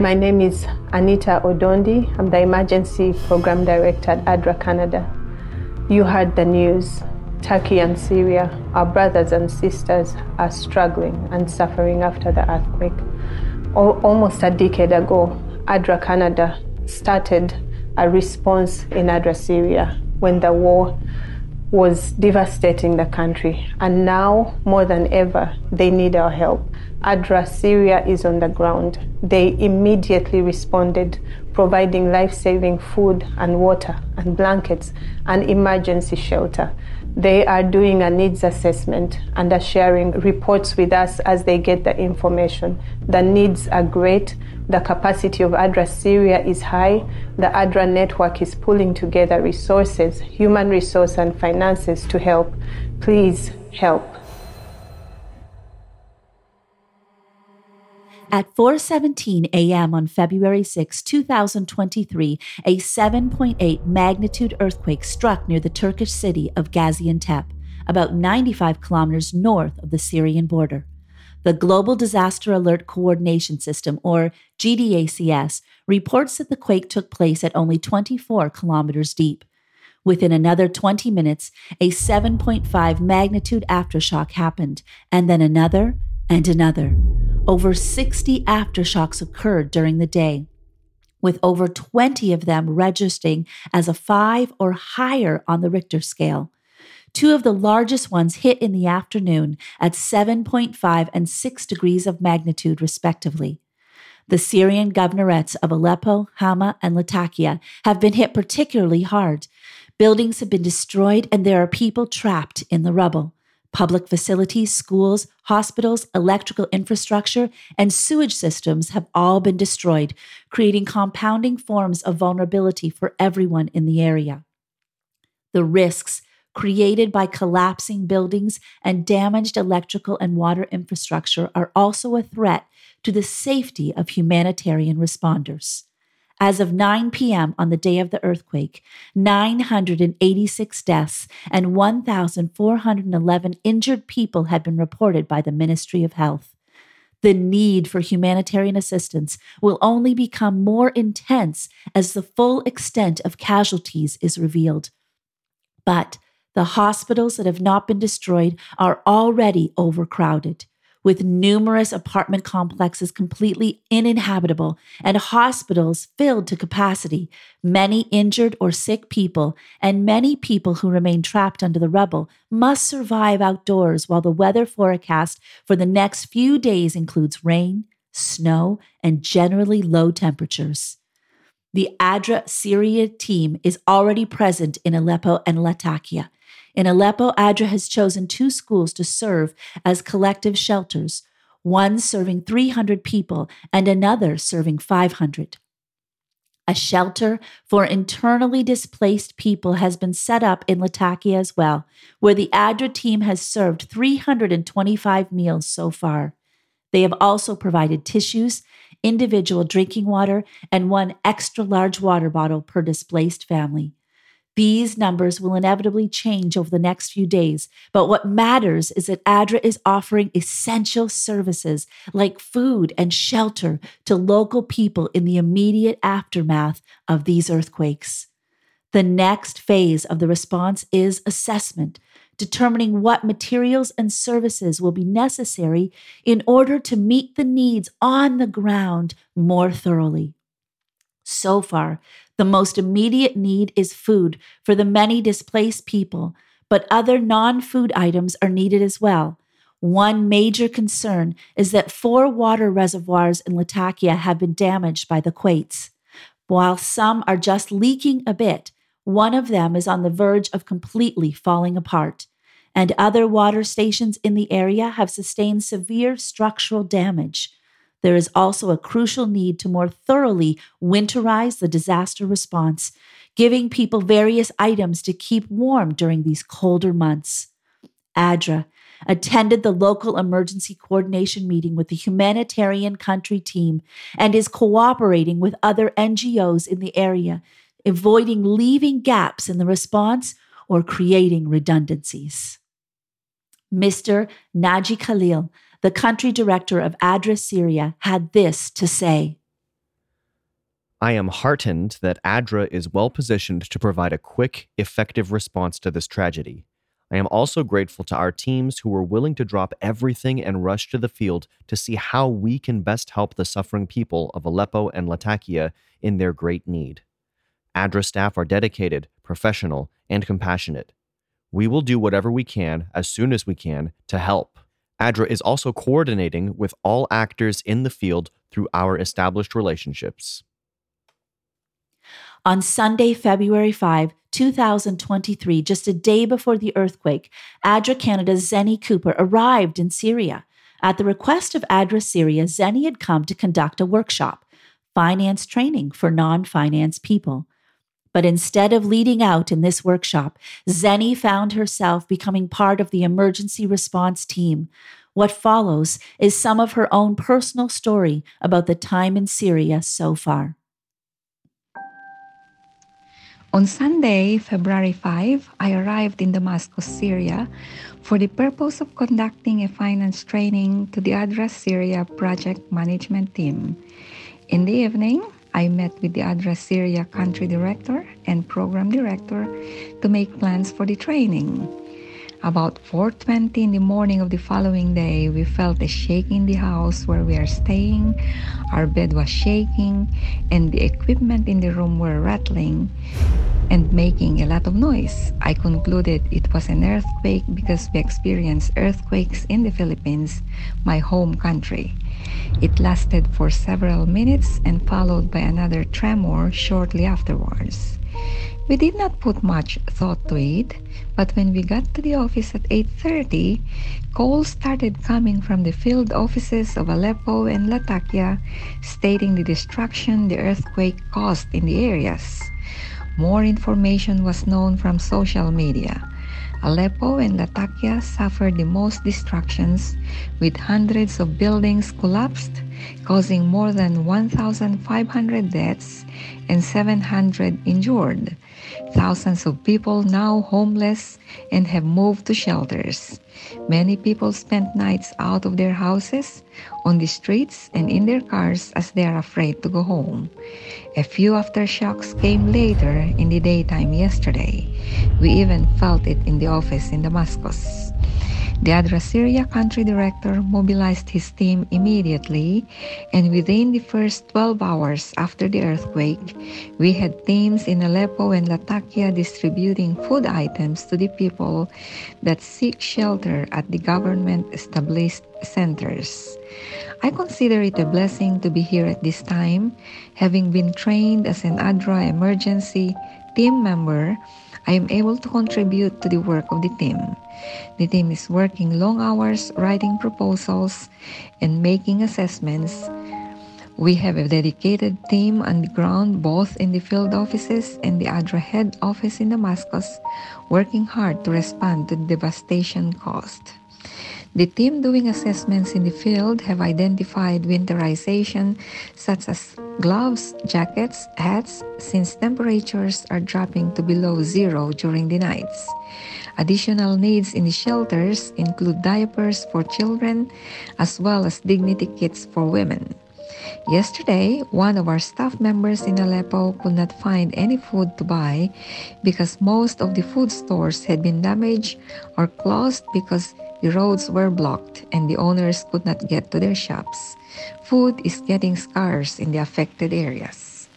My name is Anita Odondi. I'm the Emergency Program Director at ADRA Canada. You heard the news. Turkey and Syria, our brothers and sisters, are struggling and suffering after the earthquake. Almost a decade ago, ADRA Canada started a response in ADRA Syria when the war was devastating the country. And now, more than ever, they need our help. ADRA Syria is on the ground. They immediately responded, providing life saving food and water and blankets and emergency shelter. They are doing a needs assessment and are sharing reports with us as they get the information. The needs are great. The capacity of ADRA Syria is high. The ADRA network is pulling together resources, human resource and finances to help. Please help. At 4:17 a.m. on February 6, 2023, a 7.8 magnitude earthquake struck near the Turkish city of Gaziantep, about 95 kilometers north of the Syrian border. The Global Disaster Alert Coordination System, or GDACS, reports that the quake took place at only 24 kilometers deep. Within another 20 minutes, a 7.5 magnitude aftershock happened, and then another and another. Over 60 aftershocks occurred during the day, with over 20 of them registering as a 5 or higher on the Richter scale. Two of the largest ones hit in the afternoon at 7.5 and 6 degrees of magnitude, respectively. The Syrian governorates of Aleppo, Hama, and Latakia have been hit particularly hard. Buildings have been destroyed, and there are people trapped in the rubble. Public facilities, schools, hospitals, electrical infrastructure, and sewage systems have all been destroyed, creating compounding forms of vulnerability for everyone in the area. The risks created by collapsing buildings and damaged electrical and water infrastructure are also a threat to the safety of humanitarian responders. As of 9 p.m. on the day of the earthquake, 986 deaths and 1,411 injured people had been reported by the Ministry of Health. The need for humanitarian assistance will only become more intense as the full extent of casualties is revealed. But the hospitals that have not been destroyed are already overcrowded with numerous apartment complexes completely uninhabitable and hospitals filled to capacity, many injured or sick people, and many people who remain trapped under the rubble must survive outdoors while the weather forecast for the next few days includes rain, snow, and generally low temperatures. The ADRA Syria team is already present in Aleppo and Latakia in Aleppo, ADRA has chosen two schools to serve as collective shelters, one serving 300 people and another serving 500. A shelter for internally displaced people has been set up in Latakia as well, where the ADRA team has served 325 meals so far. They have also provided tissues, individual drinking water, and one extra large water bottle per displaced family. These numbers will inevitably change over the next few days, but what matters is that ADRA is offering essential services like food and shelter to local people in the immediate aftermath of these earthquakes. The next phase of the response is assessment, determining what materials and services will be necessary in order to meet the needs on the ground more thoroughly. So far, the most immediate need is food for the many displaced people, but other non food items are needed as well. One major concern is that four water reservoirs in Latakia have been damaged by the quakes. While some are just leaking a bit, one of them is on the verge of completely falling apart, and other water stations in the area have sustained severe structural damage there is also a crucial need to more thoroughly winterize the disaster response, giving people various items to keep warm during these colder months. ADRA attended the local emergency coordination meeting with the humanitarian country team and is cooperating with other NGOs in the area, avoiding leaving gaps in the response or creating redundancies. Mr. Naji Khalil, the country director of ADRA Syria, had this to say I am heartened that ADRA is well positioned to provide a quick, effective response to this tragedy. I am also grateful to our teams who were willing to drop everything and rush to the field to see how we can best help the suffering people of Aleppo and Latakia in their great need. ADRA staff are dedicated, professional, and compassionate. We will do whatever we can as soon as we can to help. ADRA is also coordinating with all actors in the field through our established relationships. On Sunday, February 5, 2023, just a day before the earthquake, ADRA Canada's Zenny Cooper arrived in Syria. At the request of ADRA Syria, Zenny had come to conduct a workshop, finance training for non finance people. But instead of leading out in this workshop, Zenny found herself becoming part of the emergency response team. What follows is some of her own personal story about the time in Syria so far. On Sunday, February 5, I arrived in Damascus, Syria, for the purpose of conducting a finance training to the ADRA Syria project management team. In the evening, I met with the ADRA Syria country director and program director to make plans for the training. About 4:20 in the morning of the following day, we felt a shake in the house where we are staying. Our bed was shaking and the equipment in the room were rattling and making a lot of noise. I concluded it was an earthquake because we experienced earthquakes in the Philippines, my home country. It lasted for several minutes and followed by another tremor shortly afterwards. We did not put much thought to it, but when we got to the office at 8:30, calls started coming from the field offices of Aleppo and Latakia stating the destruction the earthquake caused in the areas. More information was known from social media. Aleppo and Latakia suffered the most destructions, with hundreds of buildings collapsed, causing more than 1,500 deaths and 700 injured. Thousands of people now homeless and have moved to shelters. Many people spent nights out of their houses, on the streets, and in their cars as they are afraid to go home. A few aftershocks came later in the daytime yesterday. We even felt it in the office in Damascus. The ADRA Syria country director mobilized his team immediately, and within the first 12 hours after the earthquake, we had teams in Aleppo and Latakia distributing food items to the people that seek shelter at the government established centers. I consider it a blessing to be here at this time, having been trained as an ADRA emergency team member I am able to contribute to the work of the team. The team is working long hours writing proposals and making assessments. We have a dedicated team on the ground both in the field offices and the ADRA head office in Damascus, working hard to respond to the devastation caused. The team doing assessments in the field have identified winterization such as gloves, jackets, hats, since temperatures are dropping to below zero during the nights. Additional needs in the shelters include diapers for children as well as dignity kits for women. Yesterday, one of our staff members in Aleppo could not find any food to buy because most of the food stores had been damaged or closed because the roads were blocked and the owners could not get to their shops. Food is getting scarce in the affected areas.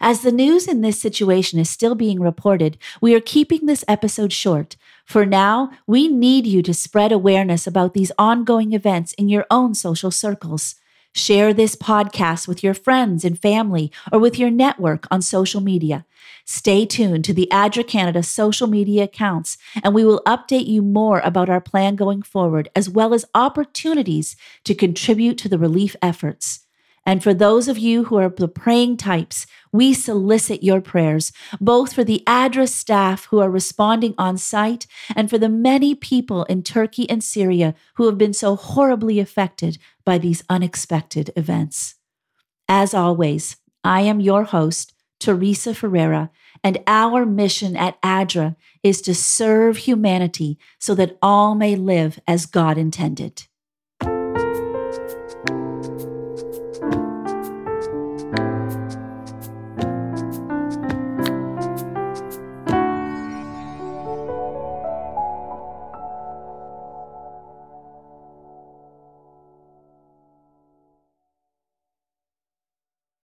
As the news in this situation is still being reported, we are keeping this episode short. For now, we need you to spread awareness about these ongoing events in your own social circles. Share this podcast with your friends and family or with your network on social media. Stay tuned to the ADRA Canada social media accounts, and we will update you more about our plan going forward, as well as opportunities to contribute to the relief efforts. And for those of you who are the praying types, we solicit your prayers, both for the ADRA staff who are responding on site and for the many people in Turkey and Syria who have been so horribly affected by these unexpected events. As always, I am your host, Teresa Ferreira, and our mission at ADRA is to serve humanity so that all may live as God intended.